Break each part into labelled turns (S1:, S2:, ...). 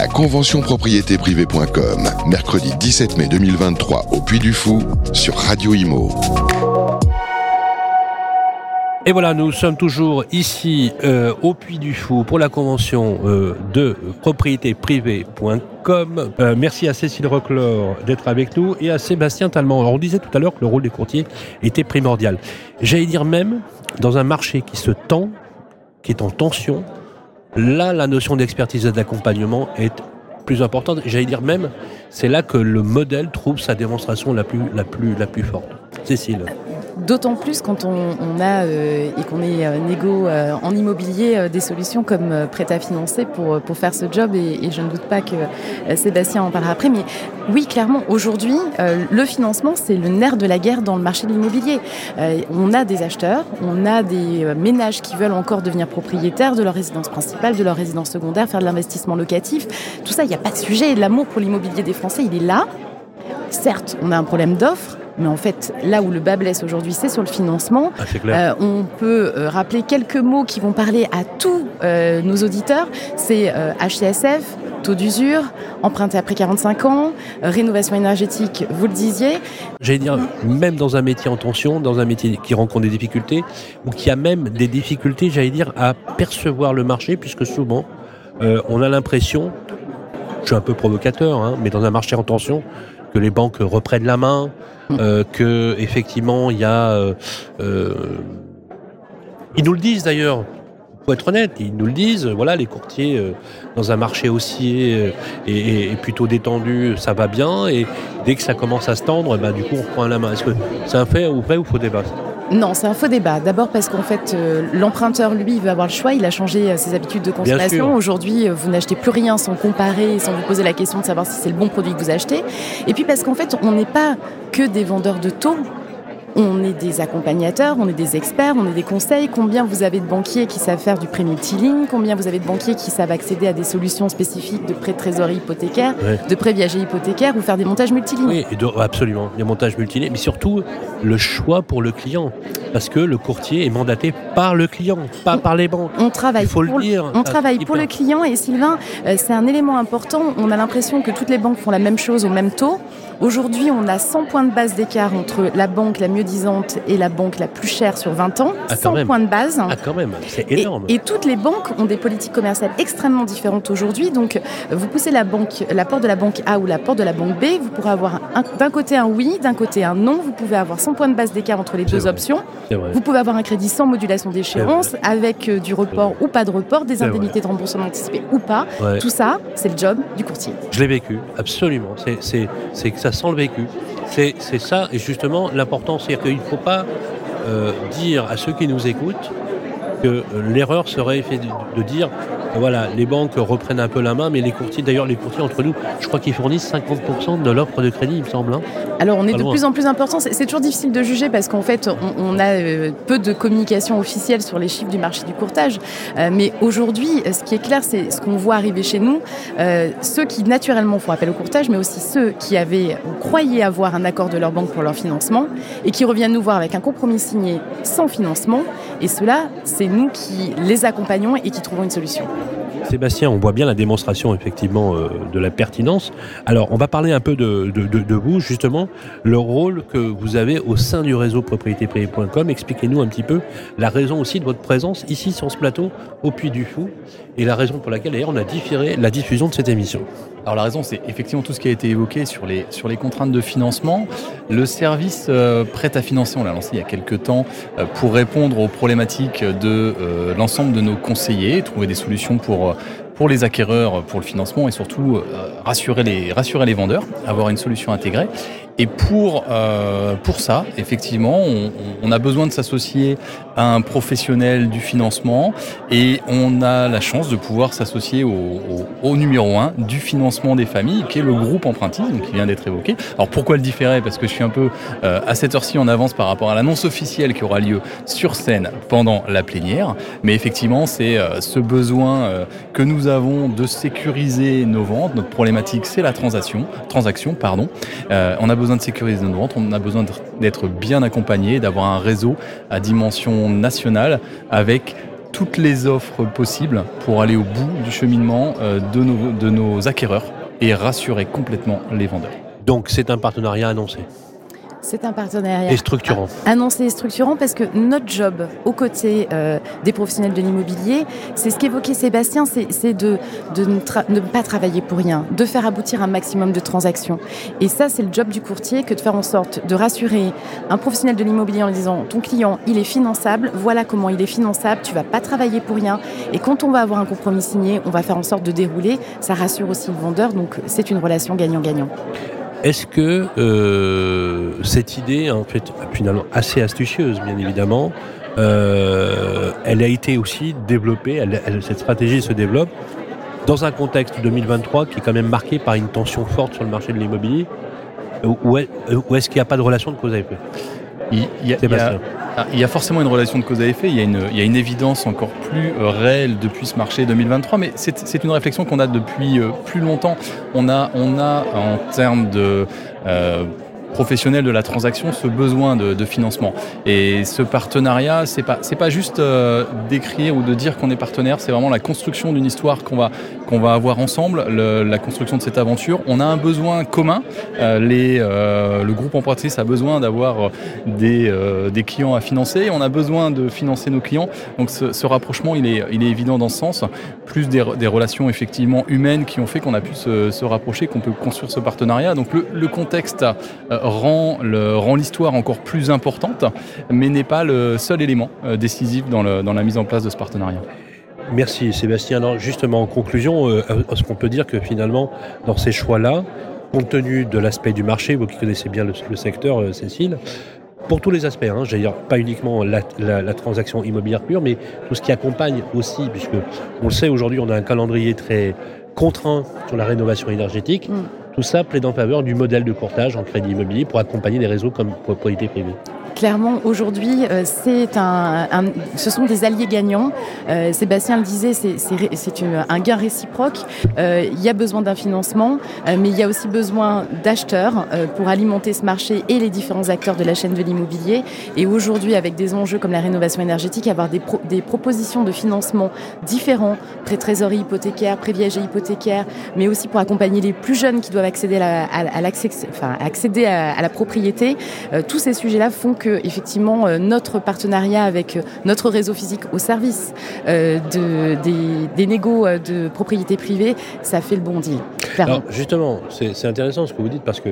S1: La convention propriété privée.com, mercredi 17 mai 2023 au Puy du Fou sur Radio Imo.
S2: Et voilà, nous sommes toujours ici euh, au Puy du Fou pour la convention euh, de propriétéprivée.com. Euh, merci à Cécile Reclore d'être avec nous et à Sébastien Talmand. Alors on disait tout à l'heure que le rôle des courtiers était primordial. J'allais dire même, dans un marché qui se tend, qui est en tension, là la notion d'expertise et d'accompagnement est plus importante. J'allais dire même, c'est là que le modèle trouve sa démonstration la plus, la plus, la plus forte. Cécile.
S3: D'autant plus quand on, a euh, et qu'on est euh, négo euh, en immobilier des solutions comme prêt à financer pour, pour faire ce job et, je ne doute pas que Sébastien en parlera après. Mais oui, clairement, aujourd'hui, le financement, c'est le nerf de la guerre dans le marché de l'immobilier. on a des acheteurs, on a des ménages qui veulent encore devenir propriétaires de leur résidence principale, de leur résidence secondaire, faire de l'investissement locatif. Tout ça, il n'y a pas de sujet. L'amour pour l'immobilier des Français, il est là. Certes, on a un problème d'offre, mais en fait, là où le bas blesse aujourd'hui, c'est sur le financement.
S2: Ah, euh,
S3: on peut euh, rappeler quelques mots qui vont parler à tous euh, nos auditeurs. C'est HCSF, taux d'usure, emprunté après 45 ans, rénovation énergétique, vous le disiez.
S2: J'allais dire, même dans un métier en tension, dans un métier qui rencontre des difficultés, ou qui a même des difficultés, j'allais dire, à percevoir le marché, puisque souvent, on a l'impression, je suis un peu provocateur, hein, mais dans un marché en tension, que les banques reprennent la main, euh, que effectivement il y a, euh, euh, ils nous le disent d'ailleurs. Pour être honnête, ils nous le disent. Voilà, les courtiers dans un marché haussier et, plutôt détendu, ça va bien. Et dès que ça commence à se tendre, bah, du coup, on reprend la main. Est-ce que c'est un fait ou vrai ou faux débat
S3: non, c'est un faux débat. D'abord parce qu'en fait, euh, l'emprunteur, lui, il veut avoir le choix. Il a changé euh, ses habitudes de consommation. Aujourd'hui, euh, vous n'achetez plus rien sans comparer, sans vous poser la question de savoir si c'est le bon produit que vous achetez. Et puis parce qu'en fait, on n'est pas que des vendeurs de taux. On est des accompagnateurs, on est des experts, on est des conseils. Combien vous avez de banquiers qui savent faire du prêt multiligne Combien vous avez de banquiers qui savent accéder à des solutions spécifiques de prêt de trésorerie hypothécaire, de prêt viager hypothécaire ou faire des montages multilignes
S2: Oui, absolument, des montages multilignes, mais surtout le choix pour le client. Parce que le courtier est mandaté par le client, pas par les banques.
S3: On travaille, faut pour, le dire. On travaille pour le client et Sylvain, euh, c'est un élément important. On a l'impression que toutes les banques font la même chose au même taux. Aujourd'hui, on a 100 points de base d'écart entre la banque la mieux disante et la banque la plus chère sur 20 ans. 100 ah, points de base.
S2: Ah, quand même, c'est énorme.
S3: Et, toutes les banques ont des politiques commerciales extrêmement différentes aujourd'hui. Donc, vous poussez la, banque, la porte de la banque A ou la porte de la banque B, vous pourrez avoir d'un côté un oui, d'un côté un non. Vous pouvez avoir 100 points de base d'écart entre les deux options. Vous pouvez avoir un crédit sans modulation d'échéance, avec euh, du report ou pas de report, des indemnités de remboursement anticipé ou pas. Tout ça, c'est le job du courtier.
S2: Je l'ai vécu, absolument. C'est que ça sent le vécu. C'est ça, et justement, l'important, c'est qu'il ne faut pas euh, dire à ceux qui nous écoutent que euh, l'erreur serait de dire voilà, les banques reprennent un peu la main, mais les courtiers, d'ailleurs, les courtiers entre nous, je crois qu'ils fournissent 50% de l'offre de crédit, il me semble. Hein.
S3: Alors, on est de plus en plus important. C'est toujours difficile de juger parce qu'en fait, on, a euh, peu de communication officielle sur les chiffres du marché du courtage. Euh, mais aujourd'hui, ce qui est clair, c'est ce qu'on voit arriver chez nous. Euh, ceux qui naturellement font appel au courtage, mais aussi ceux qui avaient croyaient avoir un accord de leur banque pour leur financement et qui reviennent nous voir avec un compromis signé sans financement. Et cela, c'est nous qui les accompagnons et qui trouvons une solution.
S2: Sébastien, on voit bien la démonstration effectivement euh, de la pertinence. Alors, on va parler un peu de, vous, justement, le rôle que vous avez au sein du réseau propriétéprivée.com. Expliquez-nous un petit peu la raison aussi de votre présence ici sur ce plateau au Puy du Fou et la raison pour laquelle d'ailleurs on a différé la diffusion de cette émission.
S4: Alors la raison, c'est effectivement tout ce qui a été évoqué sur les, sur les contraintes de financement. Le service euh, prêt à financer, on l'a lancé il y a quelques temps euh, pour répondre aux problématiques de euh, l'ensemble de nos conseillers, trouver des solutions pour pour les acquéreurs, pour le financement et surtout rassurer, les, rassurer les vendeurs, avoir une solution intégrée. Et pour, euh, pour ça, effectivement, on, on a besoin de s'associer à un professionnel du financement et on a la chance de pouvoir s'associer au, au, au, numéro un du financement des familles, qui est le groupe Empruntis, donc qui vient d'être évoqué. Alors pourquoi le différer? Parce que je suis un peu euh, à cette heure-ci en avance par rapport à l'annonce officielle qui aura lieu sur scène pendant la plénière. Mais effectivement, c'est euh, ce besoin euh, que nous avons de sécuriser nos ventes. Notre problématique, c'est la transaction. Transaction, pardon. on a besoin de sécuriser nos ventes, on a besoin d'être bien accompagné, d'avoir un réseau à dimension nationale avec toutes les offres possibles pour aller au bout du cheminement de, nos, de nos acquéreurs et rassurer complètement les vendeurs.
S2: Donc c'est un partenariat annoncé
S3: c'est un partenariat
S2: et structurant.
S3: Annoncé et structurant parce que notre job aux côtés euh, des professionnels de l'immobilier, c'est ce qu'évoquait Sébastien, c'est de, de ne, pas travailler pour rien, de faire aboutir un maximum de transactions. Et ça, c'est le job du courtier que de faire en sorte de rassurer un professionnel de l'immobilier en disant ton client, il est finançable, voilà comment il est finançable, tu vas pas travailler pour rien. Et quand on va avoir un compromis signé, on va faire en sorte de dérouler. Ça rassure aussi le vendeur, donc c'est une relation gagnant-gagnant.
S2: Est-ce que euh, cette idée, en fait, finalement assez astucieuse, bien évidemment, euh, elle a été aussi développée, cette stratégie se développe dans un contexte 2023 qui est quand même marqué par une tension forte sur le marché de l'immobilier, ou est-ce qu'il n'y a pas de relation de cause à effet?
S4: Il y, a, il y, a, forcément une relation de cause à effet, il y a une, il y a une évidence encore plus euh, réelle depuis ce marché 2023, mais c'est une réflexion qu'on a depuis euh, plus longtemps. On a, on a en termes de... Euh, professionnel de la transaction ce besoin de, financement. Et ce partenariat, c'est pas c'est pas juste euh, d'écrire ou de dire qu'on est partenaire, c'est vraiment la construction d'une histoire qu'on va qu'on va avoir ensemble, la construction de cette aventure. On a un besoin commun. Euh, euh, le groupe empruntrice a besoin d'avoir des, des clients à financer. On a besoin de financer nos clients. Donc ce, rapprochement, il est il est évident dans ce sens. Plus des, des relations effectivement humaines qui ont fait qu'on a pu se, se rapprocher, qu'on peut construire ce partenariat. Donc le, le contexte rend l'histoire encore plus importante, mais n'est pas le seul élément euh, décisif dans, la mise en place de ce partenariat.
S2: Merci Sébastien. Alors justement, en conclusion, euh, est-ce qu'on peut dire que finalement, dans ces choix-là, compte tenu de l'aspect du marché, vous qui connaissez bien le, secteur, euh, Cécile, pour tous les aspects, hein, j'allais dire pas uniquement la, transaction immobilière pure, mais tout ce qui accompagne aussi, puisque on le sait aujourd'hui, on a un calendrier très contraint sur la rénovation énergétique. Mm. Tout ça plaide en faveur du modèle de courtage en crédit immobilier pour accompagner des réseaux comme propriété privée.
S3: Clairement, aujourd'hui, euh, un, ce sont des alliés gagnants. Euh, Sébastien le disait, c'est un gain réciproque. Euh, il y a besoin d'un financement, mais il y a aussi besoin d'acheteurs pour alimenter ce marché et les différents acteurs de la chaîne de l'immobilier. Et aujourd'hui, avec des enjeux comme la rénovation énergétique, avoir des, des propositions de financement différents, pré-trésorerie hypothécaire, pré-viager hypothécaire, mais aussi pour accompagner les plus jeunes qui doivent accéder à enfin, accéder à la propriété. tous ces sujets-là font que effectivement euh, notre partenariat avec euh, notre réseau physique au service euh, de, des, négos de propriété privée, ça fait le bon deal.
S2: Alors justement, c'est intéressant ce que vous dites parce que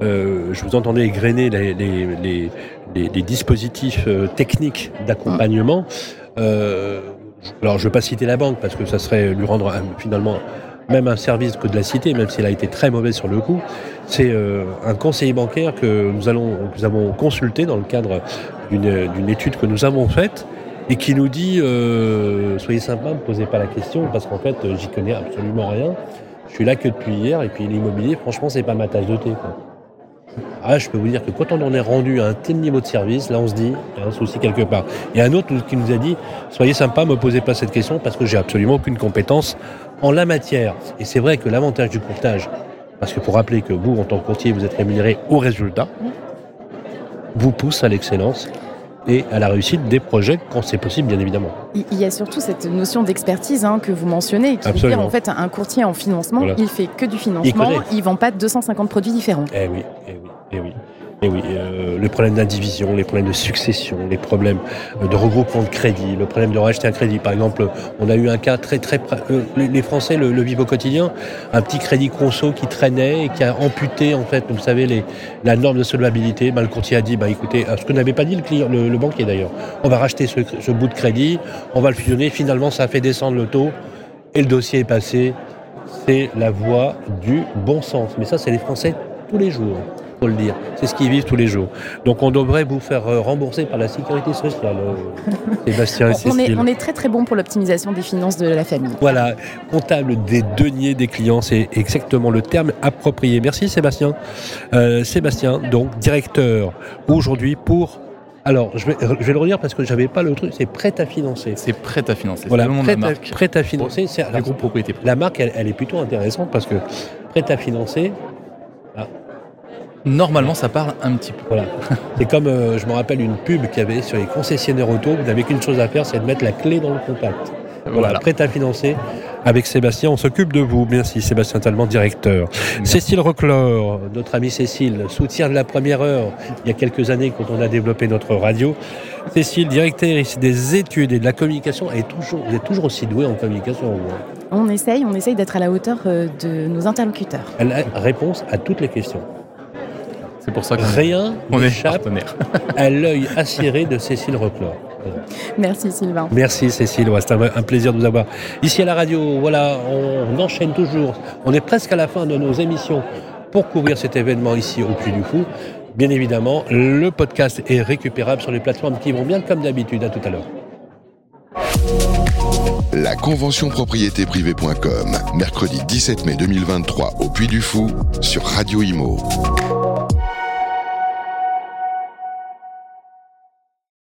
S2: je vous entendais égrener les, les, les, dispositifs techniques d'accompagnement. alors je ne veux pas citer la banque parce que ça serait lui rendre finalement même un service que de la cité, même s'il a été très mauvais sur le coup. C'est euh, un conseiller bancaire que nous, allons, nous avons consulté dans le cadre d'une étude que nous avons faite et qui nous dit euh, soyez sympa, ne me posez pas la question parce qu'en fait j'y connais absolument rien. Je suis là que depuis hier et puis l'immobilier, franchement, c'est pas ma tasse de thé. Ah, je peux vous dire que quand on en est rendu à un tel niveau de service, là on se dit, il y a un souci quelque part. A un autre qui nous a dit, soyez sympa, ne me posez pas cette question parce que j'ai absolument aucune compétence en la matière. Et c'est vrai que l'avantage du courtage, parce que pour rappeler que vous, en tant que courtier, vous êtes rémunéré au résultat, vous pousse à l'excellence et à la réussite des projets quand c'est possible, bien évidemment.
S3: Il y a surtout cette notion d'expertise hein, que vous mentionnez, qui veut dire en fait un courtier en financement, il fait que du financement, il, ne vend pas 250 produits différents.
S2: Eh oui, eh oui, eh oui. Et oui, euh, le problème d'indivision, les problèmes de succession, les problèmes euh, de regroupement de crédit, le problème de racheter un crédit. Par exemple, on a eu un cas très très... Euh, les Français le, vivent au quotidien, un petit crédit conso qui traînait et qui a amputé en fait, vous savez, les, la norme de solvabilité. Le courtier a dit, bah, écoutez, ce que n'avait pas dit le, banquier d'ailleurs, on va racheter ce bout de crédit, on va le fusionner, finalement ça a fait descendre le taux et le dossier est passé. C'est la voie du bon sens. Mais ça, c'est les Français tous les jours le dire. C'est ce qu'ils vivent tous les jours. Donc on devrait vous faire euh, rembourser par la sécurité sociale,
S3: euh, Sébastien on, est, on est très très bon pour l'optimisation des finances de la famille.
S2: Voilà, comptable des deniers des clients, c'est exactement le terme approprié. Merci Sébastien. Euh, Sébastien, donc directeur aujourd'hui pour alors, je vais, je vais, le redire parce que j'avais pas le truc. C'est prêt à financer.
S4: C'est prêt à financer.
S2: Voilà, prêt, à, prêt à financer.
S4: C'est la groupe propriété.
S2: La marque, elle, elle, est plutôt intéressante parce que prêt à financer,
S4: Normalement, ça parle un petit peu.
S2: Voilà. C'est comme, euh, je me rappelle, une pub qu'il y avait sur les concessionnaires auto. Vous n'avez qu'une chose à faire, c'est de mettre la clé dans le contact. Voilà,
S4: Voilà.
S2: prêt à financer avec Sébastien. On s'occupe de vous. Merci Sébastien Tallement, directeur. Cécile Reclore, notre amie Cécile, soutien de la première heure il y a quelques années quand on a développé notre radio. Cécile, directrice des études et de la communication, elle est toujours, vous êtes toujours aussi douée en communication. vous, hein.
S3: On essaye, on essaye d'être à la hauteur euh, de nos interlocuteurs.
S2: Elle a réponse à toutes les questions.
S4: C'est pour ça qu'on
S2: Rien n'échappe à l'œil acéré de Cécile Reclore.
S3: Merci Sylvain.
S2: Merci Cécile, Ouais, c'est un, un plaisir de vous avoir ici à la radio. Voilà, on, on enchaîne toujours. On est presque à la fin de nos émissions pour couvrir cet événement ici au Puy du Fou. Bien évidemment, le podcast est récupérable sur les plateformes qui vont bien comme d'habitude. À tout à l'heure.
S1: La convention propriété privée.com, mercredi 17 mai 2023 au Puy du Fou sur Radio Imo.